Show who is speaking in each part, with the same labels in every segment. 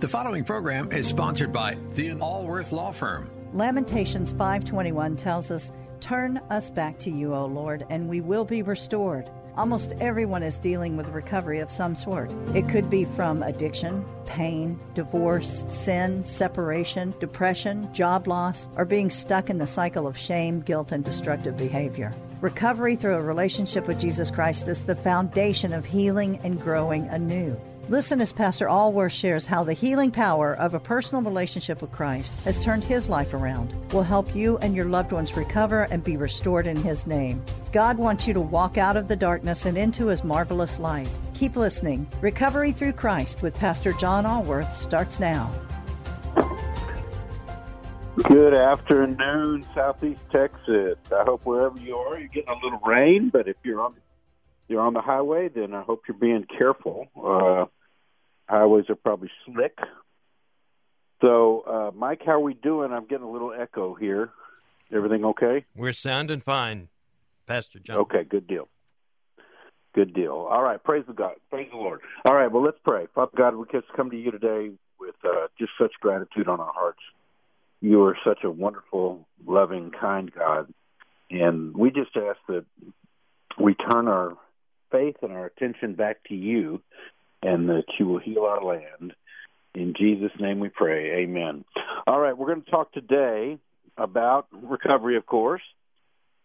Speaker 1: The following program is sponsored by the Allworth Law Firm.
Speaker 2: Lamentations 5:21 tells us, "Turn us back to you, O Lord, and we will be restored." Almost everyone is dealing with recovery of some sort. It could be from addiction, pain, divorce, sin, separation, depression, job loss, or being stuck in the cycle of shame, guilt, and destructive behavior. Recovery through a relationship with Jesus Christ is the foundation of healing and growing anew. Listen as Pastor Allworth shares how the healing power of a personal relationship with Christ has turned his life around, will help you and your loved ones recover and be restored in his name. God wants you to walk out of the darkness and into his marvelous light. Keep listening. Recovery Through Christ with Pastor John Allworth starts now.
Speaker 3: Good afternoon, Southeast Texas. I hope wherever you are, you're getting a little rain, but if you're on you're on the highway, then I hope you're being careful. Uh, highways are probably slick. So, uh, Mike, how are we doing? I'm getting a little echo here. Everything okay?
Speaker 4: We're sounding fine, Pastor John.
Speaker 3: Okay, good deal. Good deal. All right, praise the God, praise the Lord. All right, well, let's pray. Father God, we just come to you today with uh, just such gratitude on our hearts. You are such a wonderful, loving, kind God, and we just ask that we turn our faith and our attention back to you and that you will heal our land. In Jesus' name we pray. Amen. All right, we're going to talk today about recovery, of course,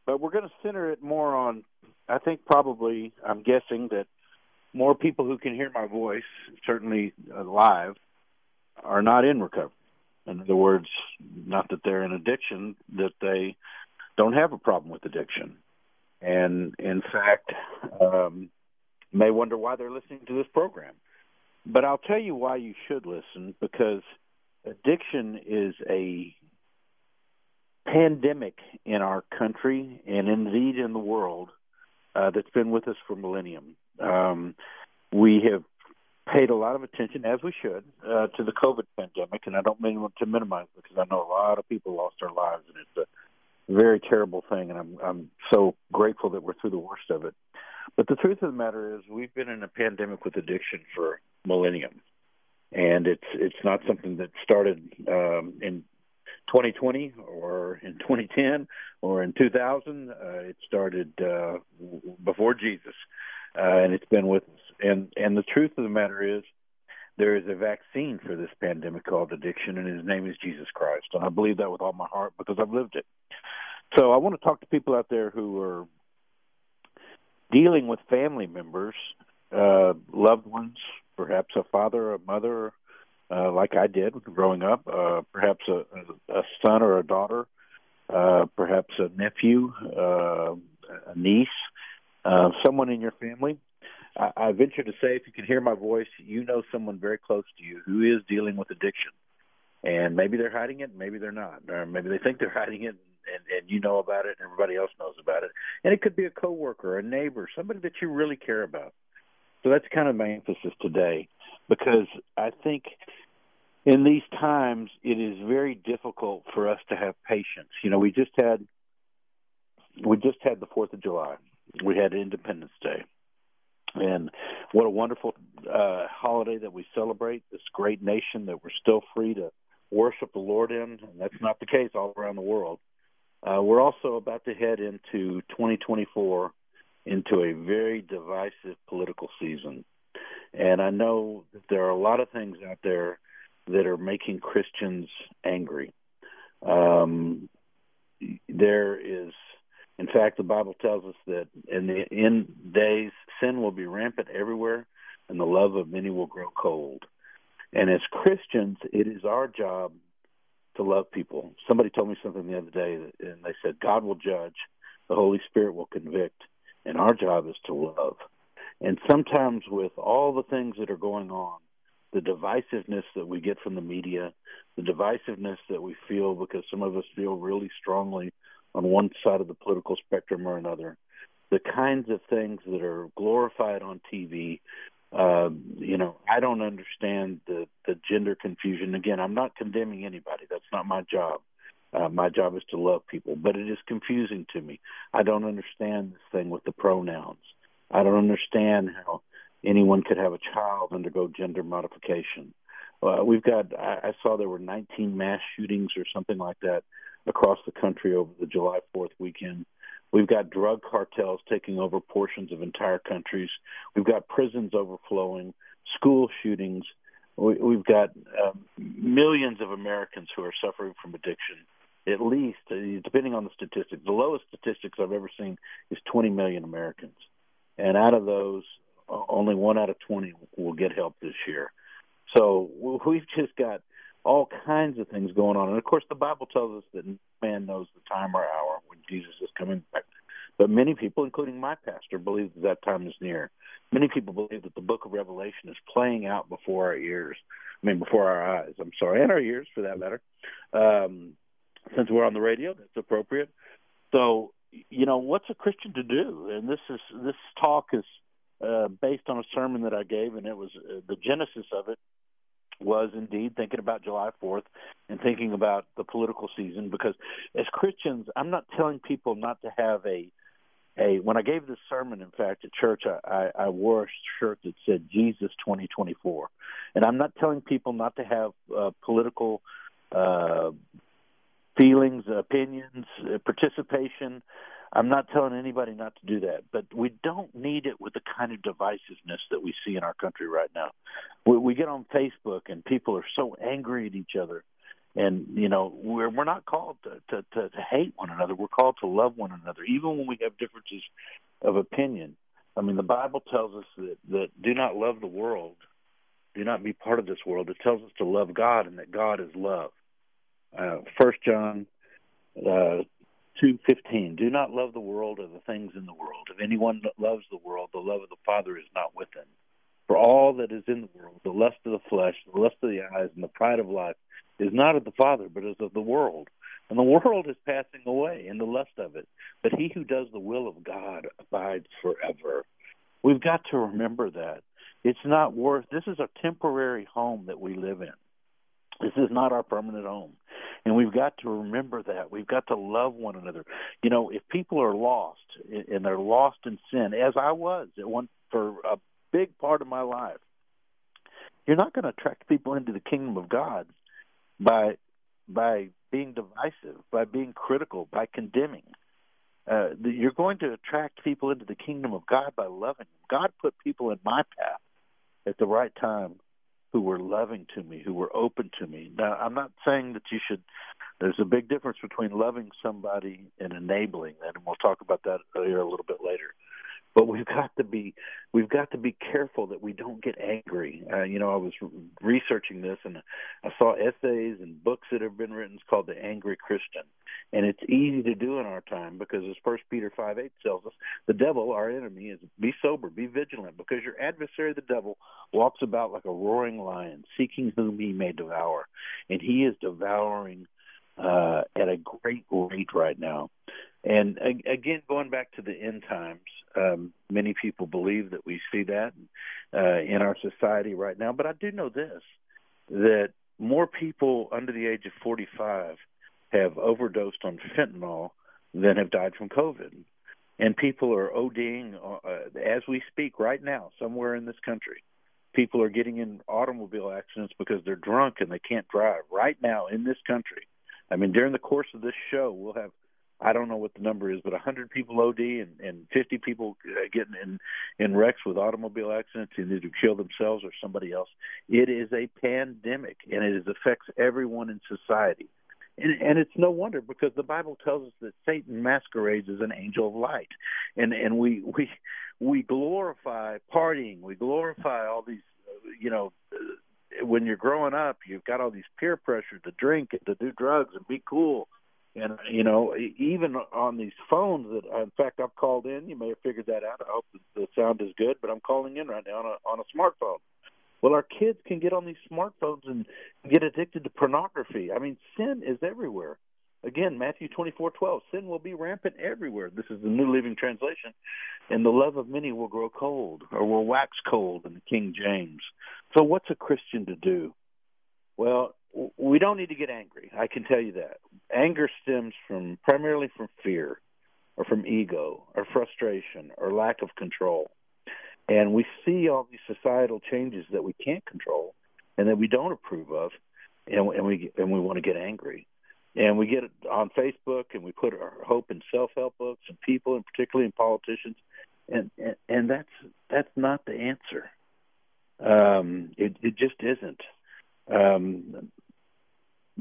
Speaker 3: but we're going to center it more on, I think probably, I'm guessing that more people who can hear my voice, certainly live, are not in recovery. In other words, not that they're in addiction, that they don't have a problem with addiction and in fact um, may wonder why they're listening to this program. But I'll tell you why you should listen because addiction is a pandemic in our country and indeed in the world uh, that's been with us for millennium. Um, we have paid a lot of attention, as we should, uh, to the COVID pandemic, and I don't mean to minimize because I know a lot of people lost their lives, and it's a very terrible thing, and I'm I'm so grateful that we're through the worst of it. But the truth of the matter is, we've been in a pandemic with addiction for millennium, and it's it's not something that started um, in 2020 or in 2010 or in 2000. Uh, it started uh, before Jesus, uh, and it's been with us. And and the truth of the matter is, there is a vaccine for this pandemic called addiction, and his name is Jesus Christ. And I believe that with all my heart because I've lived it. So I want to talk to people out there who are dealing with family members, uh, loved ones, perhaps a father, a mother, uh, like I did growing up, uh, perhaps a, a son or a daughter, uh, perhaps a nephew, uh, a niece, uh, someone in your family. Venture to say, if you can hear my voice, you know someone very close to you who is dealing with addiction. And maybe they're hiding it, maybe they're not, or maybe they think they're hiding it, and and you know about it and everybody else knows about it. And it could be a coworker a neighbor somebody that you really care about. So that's kind of my emphasis today because i think in these times it is very difficult for us to have patience. You know we just had we just had the fourth of july. We had independence day and what a wonderful uh holiday that we celebrate this great nation that we're still free to worship the lord in and that's not the case all around the world uh, we're also about to head into 2024 into a very divisive political season. And I know that there are a lot of things out there that are making Christians angry. Um, there is, in fact, the Bible tells us that in the end days, sin will be rampant everywhere, and the love of many will grow cold. And as Christians, it is our job to love people. Somebody told me something the other day, and they said, God will judge, the Holy Spirit will convict, and our job is to love. And sometimes, with all the things that are going on, the divisiveness that we get from the media, the divisiveness that we feel because some of us feel really strongly on one side of the political spectrum or another, the kinds of things that are glorified on TV uh, you know, I don't understand the the gender confusion. Again, I'm not condemning anybody. That's not my job. Uh, my job is to love people, but it is confusing to me. I don't understand this thing with the pronouns. I don't understand how anyone could have a child undergo gender modification. Uh, we've got. I, I saw there were 19 mass shootings or something like that across the country over the July 4th weekend. We've got drug cartels taking over portions of entire countries. We've got prisons overflowing, school shootings. We, we've got um, millions of Americans who are suffering from addiction. At least, uh, depending on the statistics, the lowest statistics I've ever seen is 20 million Americans, and out of those, only one out of 20 will get help this year. So we've just got all kinds of things going on. And of course, the Bible tells us that man knows the time or hour when Jesus is coming back. But many people, including my pastor, believe that that time is near. Many people believe that the book of Revelation is playing out before our ears. I mean, before our eyes. I'm sorry, and our ears, for that matter. Um, since we're on the radio, that's appropriate. So, you know, what's a Christian to do? And this is this talk is uh, based on a sermon that I gave, and it was uh, the genesis of it was indeed thinking about July 4th and thinking about the political season because as Christians, I'm not telling people not to have a a when I gave this sermon in fact at church I, I, I wore a shirt that said Jesus 2024 and I'm not telling people not to have uh, political uh feelings, opinions, uh, participation. I'm not telling anybody not to do that, but we don't need it with the kind of divisiveness that we see in our country right now. We, we get on Facebook and people are so angry at each other, and you know we're we're not called to, to to to hate one another. We're called to love one another, even when we have differences of opinion. I mean, the Bible tells us that that do not love the world, do not be part of this world. It tells us to love God and that God is love. Uh, First John uh, 2:15 Do not love the world or the things in the world. If anyone loves the world, the love of the Father is not with him. For all that is in the world, the lust of the flesh, the lust of the eyes, and the pride of life, is not of the Father, but is of the world. And the world is passing away, and the lust of it. But he who does the will of God abides forever. We've got to remember that. It's not worth. This is a temporary home that we live in. This is not our permanent home. And we've got to remember that. We've got to love one another. You know, if people are lost and they're lost in sin, as I was at one for a big part of my life, you're not going to attract people into the kingdom of God by by being divisive, by being critical, by condemning. Uh, you're going to attract people into the kingdom of God by loving them. God put people in my path at the right time who were loving to me, who were open to me. Now, I'm not saying that you should. There's a big difference between loving somebody and enabling that, and we'll talk about that here a little bit later. But we've got to be we've got to be careful that we don't get angry. Uh, you know, I was researching this and I saw essays and books that have been written it's called "The Angry Christian," and it's easy to do in our time because, as First Peter five eight tells us, the devil, our enemy, is be sober, be vigilant, because your adversary, the devil, walks about like a roaring lion, seeking whom he may devour, and he is devouring uh, at a great rate right now. And again, going back to the end times, um, many people believe that we see that uh, in our society right now. But I do know this that more people under the age of 45 have overdosed on fentanyl than have died from COVID. And people are ODing uh, as we speak right now, somewhere in this country. People are getting in automobile accidents because they're drunk and they can't drive right now in this country. I mean, during the course of this show, we'll have I don't know what the number is, but 100 people OD and, and 50 people uh, getting in in wrecks with automobile accidents, and either kill themselves or somebody else. It is a pandemic, and it affects everyone in society. And, and it's no wonder because the Bible tells us that Satan masquerades as an angel of light, and and we we we glorify partying, we glorify all these, uh, you know. when you're growing up, you've got all these peer pressure to drink and to do drugs and be cool and you know, even on these phones that, uh, in fact, I've called in. You may have figured that out. I hope the sound is good, but I'm calling in right now on a on a smartphone. Well, our kids can get on these smartphones and get addicted to pornography. I mean, sin is everywhere. Again, Matthew twenty four twelve. Sin will be rampant everywhere. This is the New Living Translation, and the love of many will grow cold, or will wax cold in the King James. So, what's a Christian to do? Well, we don't need to get angry. I can tell you that. Anger stems from primarily from fear or from ego or frustration or lack of control. And we see all these societal changes that we can't control. and that we don't approve of, and, and we and we want to get angry, and we get on Facebook, and we put our hope in self-help books and people, and particularly in politicians, and and, and that's that's not the answer. Um, it it just isn't. Um,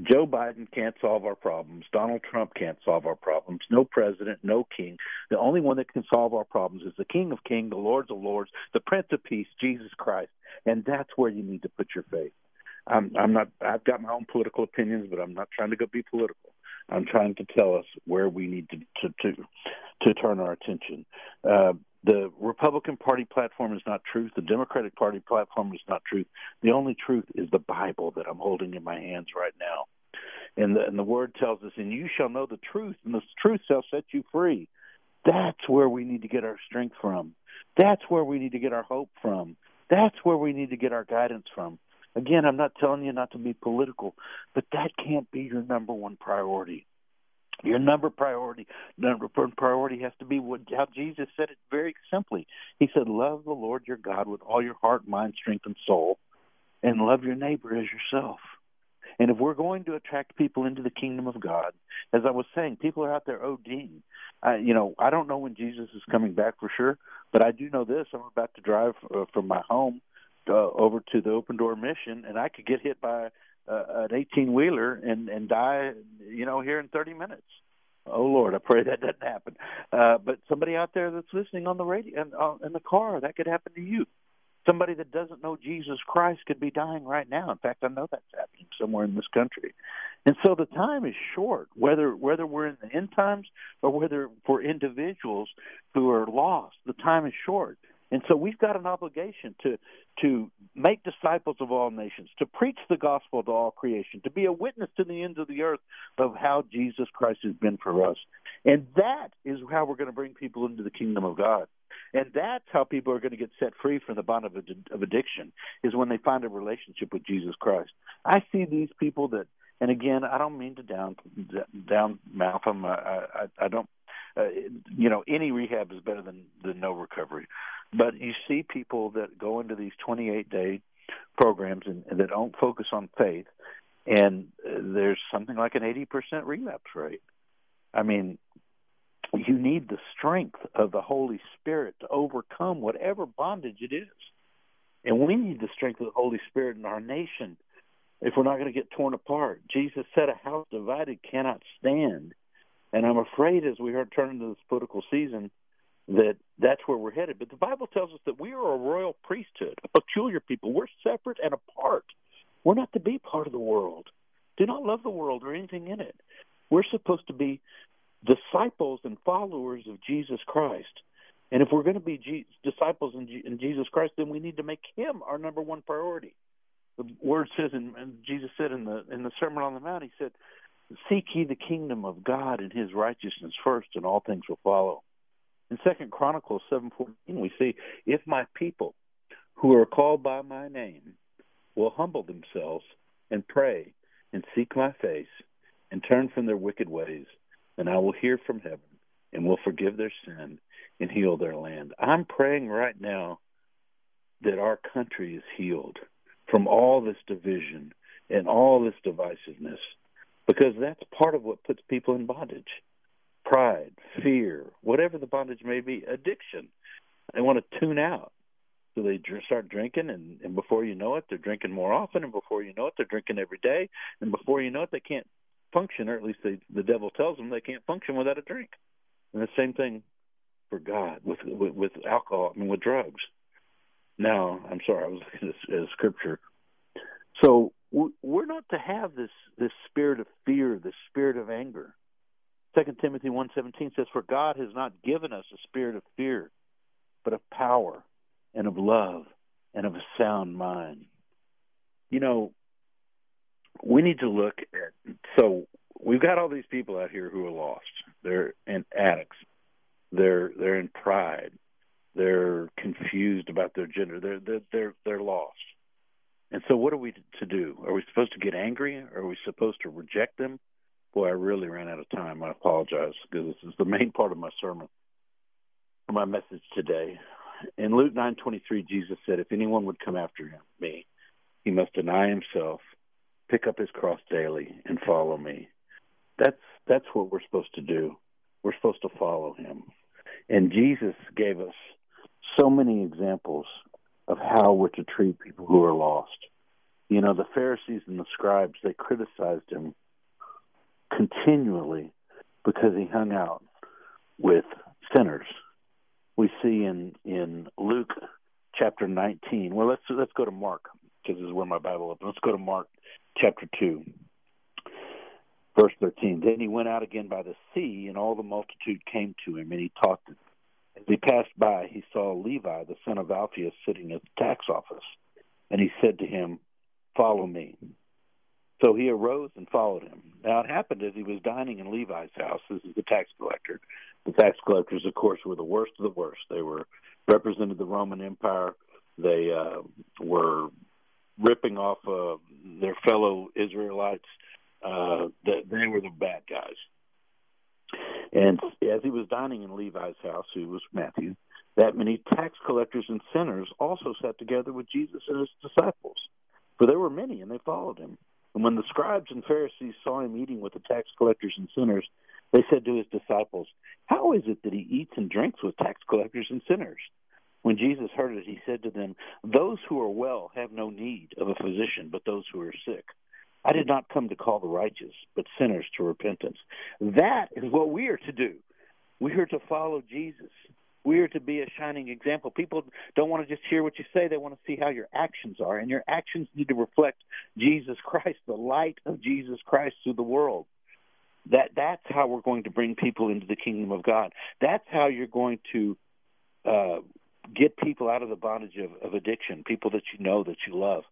Speaker 3: Joe Biden can't solve our problems. Donald Trump can't solve our problems. No president, no king. The only one that can solve our problems is the King of Kings, the Lords of Lords, the Prince of Peace, Jesus Christ. And that's where you need to put your faith. I'm, I'm not. I've got my own political opinions, but I'm not trying to go be political. I'm trying to tell us where we need to to to, to turn our attention. Uh, the Republican Party platform is not truth. The Democratic Party platform is not truth. The only truth is the Bible that I'm holding in my hands right now. And the, and the Word tells us, and you shall know the truth, and the truth shall set you free. That's where we need to get our strength from. That's where we need to get our hope from. That's where we need to get our guidance from. Again, I'm not telling you not to be political, but that can't be your number one priority. Your number priority, number one priority has to be what how Jesus said it very simply. He said, "Love the Lord your God with all your heart, mind, strength, and soul, and love your neighbor as yourself." And if we're going to attract people into the kingdom of God, as I was saying, people are out there ODing. Uh, you know, I don't know when Jesus is coming back for sure, but I do know this: I'm about to drive uh, from my home uh, over to the Open Door Mission, and I could get hit by uh, an 18 wheeler and and die, you know, here in 30 minutes. Oh Lord, I pray that doesn't happen. Uh, but somebody out there that's listening on the radio and uh, in the car, that could happen to you. Somebody that doesn't know Jesus Christ could be dying right now. In fact, I know that's happening somewhere in this country. And so the time is short, whether whether we're in the end times or whether for individuals who are lost, the time is short. And so we've got an obligation to to make disciples of all nations, to preach the gospel to all creation, to be a witness to the ends of the earth of how Jesus Christ has been for us. And that is how we're going to bring people into the kingdom of God. And that's how people are going to get set free from the bond of, of addiction is when they find a relationship with Jesus Christ. I see these people that and again, I don't mean to down down mouth them. I, I, I don't. Uh, you know, any rehab is better than than no recovery. But you see people that go into these 28 day programs and, and that don't focus on faith, and uh, there's something like an 80% relapse rate. I mean, you need the strength of the Holy Spirit to overcome whatever bondage it is. And we need the strength of the Holy Spirit in our nation if we're not going to get torn apart. Jesus said, A house divided cannot stand. And I'm afraid as we are turning to this political season, that that's where we're headed. But the Bible tells us that we are a royal priesthood, a peculiar people. We're separate and apart. We're not to be part of the world. Do not love the world or anything in it. We're supposed to be disciples and followers of Jesus Christ. And if we're going to be G- disciples in, in Jesus Christ, then we need to make Him our number one priority. The Word says, and Jesus said in the in the Sermon on the Mount, He said, "Seek ye the kingdom of God and His righteousness first, and all things will follow." In Second Chronicles seven fourteen, we see, "If my people, who are called by my name, will humble themselves and pray and seek my face and turn from their wicked ways, then I will hear from heaven and will forgive their sin and heal their land." I'm praying right now that our country is healed from all this division and all this divisiveness because that's part of what puts people in bondage pride, fear, whatever the bondage may be, addiction. They want to tune out. So they start drinking, and, and before you know it, they're drinking more often, and before you know it, they're drinking every day, and before you know it, they can't function, or at least they, the devil tells them they can't function without a drink. And the same thing for God with with, with alcohol, I mean, with drugs. Now, I'm sorry, I was looking at, at scripture. So we're not to have this this spirit of fear, this spirit of anger. Second Timothy 1:17 says, "For God has not given us a spirit of fear, but of power and of love and of a sound mind." You know, we need to look at so we've got all these people out here who are lost. They're in addicts. They're they're in pride. They're confused about their gender. They're they're they're, they're lost. And so, what are we to do? Are we supposed to get angry? Are we supposed to reject them? Boy, I really ran out of time. I apologize because this is the main part of my sermon, my message today. In Luke 9:23, Jesus said, "If anyone would come after him, me, he must deny himself, pick up his cross daily, and follow me. That's that's what we're supposed to do. We're supposed to follow him. And Jesus gave us so many examples of how we're to treat people who are lost. You know, the Pharisees and the scribes, they criticized him continually because he hung out with sinners. We see in in Luke chapter 19. Well, let's let's go to Mark because this is where my Bible is. Let's go to Mark chapter 2. Verse 13. Then he went out again by the sea, and all the multitude came to him, and he taught them. As he passed by, he saw Levi, the son of Alphaeus, sitting at the tax office. And he said to him, Follow me. So he arose and followed him. Now it happened as he was dining in Levi's house. This is the tax collector. The tax collectors, of course, were the worst of the worst. They were represented the Roman Empire. They uh, were ripping off uh, their fellow Israelites. Uh, they, they were the bad guys. And as he was dining in Levi's house, who was Matthew, that many tax collectors and sinners also sat together with Jesus and his disciples. For there were many, and they followed him. And when the scribes and Pharisees saw him eating with the tax collectors and sinners, they said to his disciples, How is it that he eats and drinks with tax collectors and sinners? When Jesus heard it, he said to them, Those who are well have no need of a physician, but those who are sick. I did not come to call the righteous, but sinners to repentance. That is what we are to do. We are to follow Jesus. We are to be a shining example. People don't want to just hear what you say, they want to see how your actions are. And your actions need to reflect Jesus Christ, the light of Jesus Christ to the world. That that's how we're going to bring people into the kingdom of God. That's how you're going to uh, get people out of the bondage of, of addiction, people that you know that you love.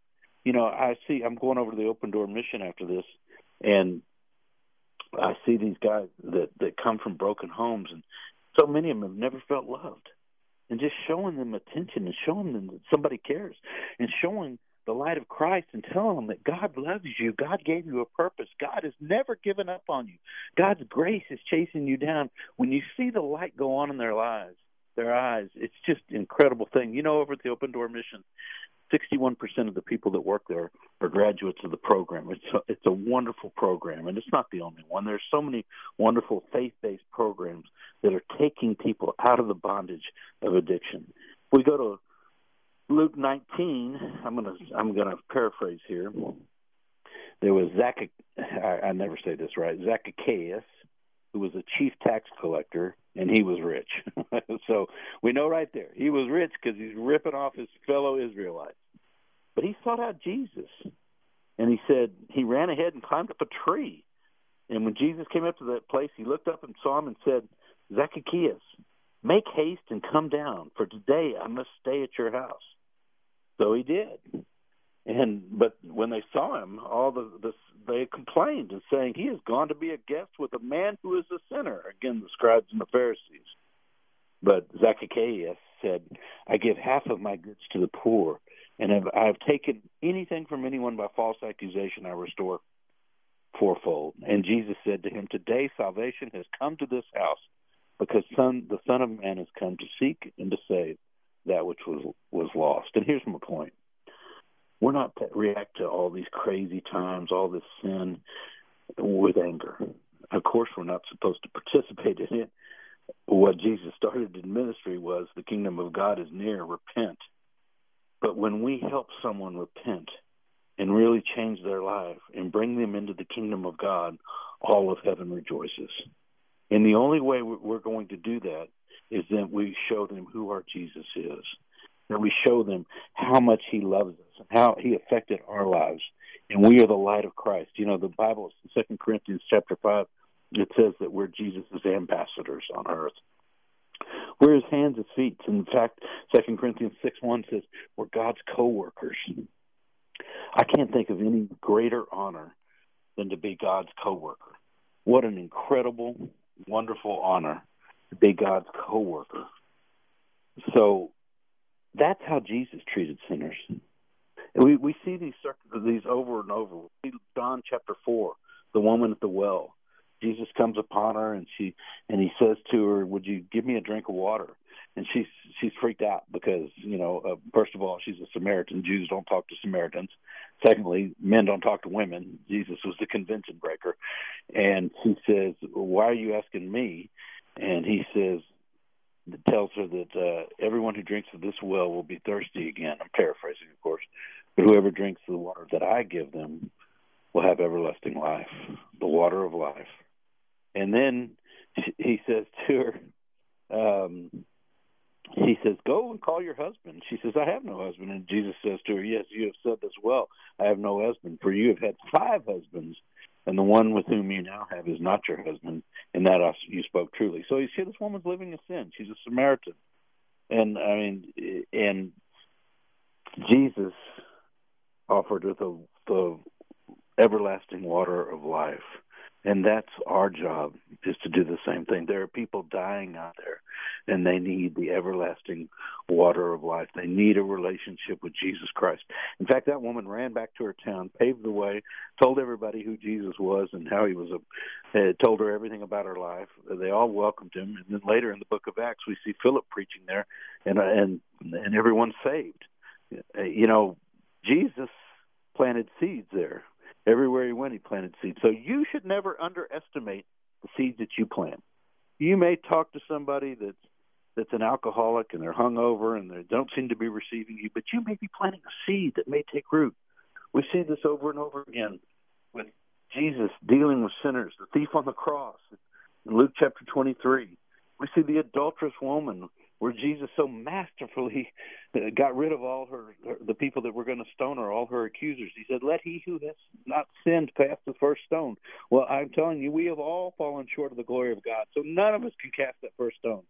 Speaker 3: You know, I see. I'm going over to the Open Door Mission after this, and I see these guys that that come from broken homes, and so many of them have never felt loved. And just showing them attention and showing them that somebody cares, and showing the light of Christ and telling them that God loves you. God gave you a purpose. God has never given up on you. God's grace is chasing you down. When you see the light go on in their lives, their eyes, it's just an incredible thing. You know, over at the Open Door Mission, 61% of the people that work there are graduates of the program. It's a, it's a wonderful program, and it's not the only one. There's so many wonderful faith-based programs that are taking people out of the bondage of addiction. We go to Luke 19. I'm gonna I'm gonna paraphrase here. There was Zac. I, I never say this right. Zacchaeus, who was a chief tax collector, and he was rich. so we know right there he was rich because he's ripping off his fellow Israelites. But he sought out Jesus, and he said he ran ahead and climbed up a tree. And when Jesus came up to that place, he looked up and saw him and said, Zacchaeus, make haste and come down, for today I must stay at your house. So he did. And but when they saw him, all the, the they complained and saying he has gone to be a guest with a man who is a sinner. Again, the scribes and the Pharisees. But Zacchaeus said, "I give half of my goods to the poor, and if I have taken anything from anyone by false accusation, I restore fourfold." And Jesus said to him, "Today salvation has come to this house, because son, the Son of Man has come to seek and to save that which was was lost. And here's my point: we're not to react to all these crazy times, all this sin, with anger. Of course, we're not supposed to participate in it. What Jesus started in ministry was the kingdom of God is near. Repent. But when we help someone repent and really change their life and bring them into the kingdom of God, all of heaven rejoices. And the only way we're going to do that is that we show them who our Jesus is, that we show them how much He loves us and how He affected our lives, and we are the light of Christ. You know, the Bible, Second Corinthians chapter five, it says that we're Jesus' ambassadors on earth. We're His hands and feet. In fact, Second Corinthians six one says we're God's co-workers. I can't think of any greater honor than to be God's co-worker. What an incredible, wonderful honor to be God's co-worker. So that's how Jesus treated sinners. we we see these these over and over. John chapter four, the woman at the well. Jesus comes upon her and she and he says to her, "Would you give me a drink of water?" and she's she's freaked out because you know uh, first of all she's a Samaritan. Jews don't talk to Samaritans. Secondly, men don't talk to women. Jesus was the convention breaker, and she says, "Why are you asking me?" And he says, tells her that uh, everyone who drinks of this well will be thirsty again. I'm paraphrasing, of course, but whoever drinks the water that I give them will have everlasting life, the water of life. And then he says to her, um, he says, Go and call your husband. She says, I have no husband. And Jesus says to her, Yes, you have said this well. I have no husband, for you have had five husbands, and the one with whom you now have is not your husband. And that you spoke truly. So you see, this woman's living a sin. She's a Samaritan. And I mean, and Jesus offered her the, the everlasting water of life. And that's our job is to do the same thing. There are people dying out there and they need the everlasting water of life. They need a relationship with Jesus Christ. In fact, that woman ran back to her town, paved the way, told everybody who Jesus was and how he was a uh, told her everything about her life. They all welcomed him. And then later in the book of Acts, we see Philip preaching there and and and everyone's saved. Uh, you know, Jesus planted seeds there Everywhere he went, he planted seeds. So you should never underestimate the seeds that you plant. You may talk to somebody that's that's an alcoholic and they're hungover and they don't seem to be receiving you, but you may be planting a seed that may take root. We see this over and over again with Jesus dealing with sinners, the thief on the cross in Luke chapter 23. We see the adulterous woman where Jesus so masterfully got rid of all her, stone all her accusers. He said, "Let he who has not sinned cast the first stone." Well, I'm telling you, we have all fallen short of the glory of God, so none of us can cast that first stone.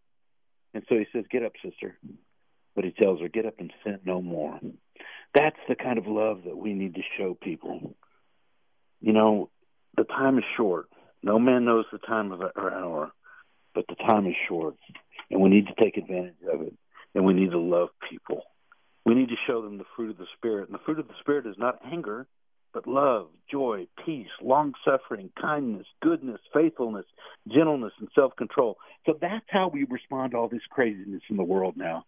Speaker 3: And so he says, "Get up, sister." But he tells her, "Get up and sin no more." That's the kind of love that we need to show people. You know, the time is short. No man knows the time of our hour, but the time is short and we need to take advantage of it. And we need to love people. We need to show them the fruit of the Spirit. And the fruit of the Spirit is not anger, but love, joy, peace, long suffering, kindness, goodness, faithfulness, gentleness, and self control. So that's how we respond to all this craziness in the world now.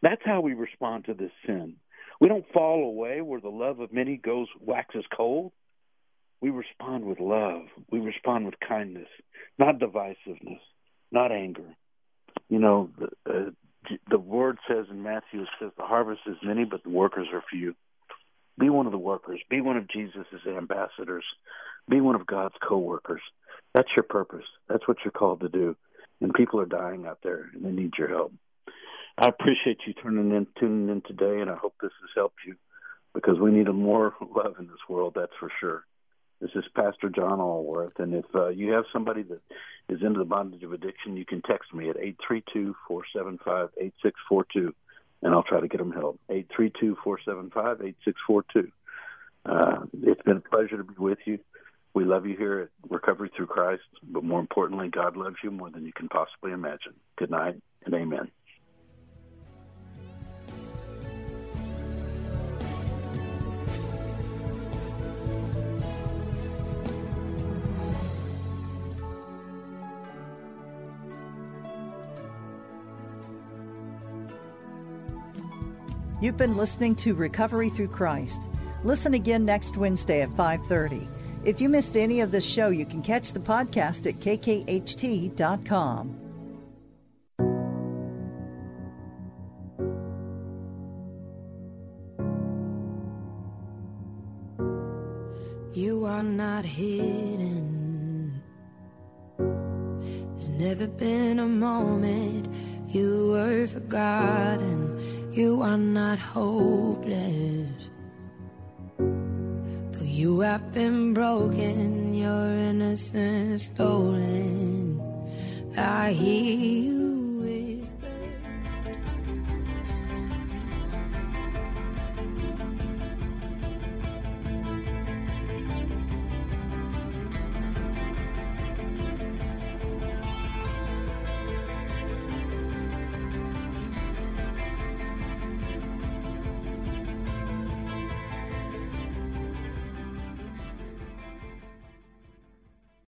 Speaker 3: That's how we respond to this sin. We don't fall away where the love of many goes waxes cold. We respond with love. We respond with kindness, not divisiveness, not anger, you know, uh, the word says in Matthew, it says the harvest is many, but the workers are few. Be one of the workers. Be one of Jesus' ambassadors. Be one of God's co-workers. That's your purpose. That's what you're called to do. And people are dying out there, and they need your help. I appreciate you tuning in, tuning in today, and I hope this has helped you because we need more love in this world. That's for sure. This is Pastor John Allworth, and if uh, you have somebody that is into the bondage of addiction, you can text me at eight three two four seven five eight six four two, and I'll try to get them help. Eight three two four seven five eight six four two. Uh, it's been a pleasure to be with you. We love you here at Recovery Through Christ, but more importantly, God loves you more than you can possibly imagine. Good night and amen.
Speaker 2: Been listening to Recovery Through Christ. Listen again next Wednesday at 5:30. If you missed any of this show, you can catch the podcast at kkht.com.
Speaker 5: You are not hidden. There's never been a moment you were forgotten you are not hopeless. Though you have been broken, your innocence stolen. I hear you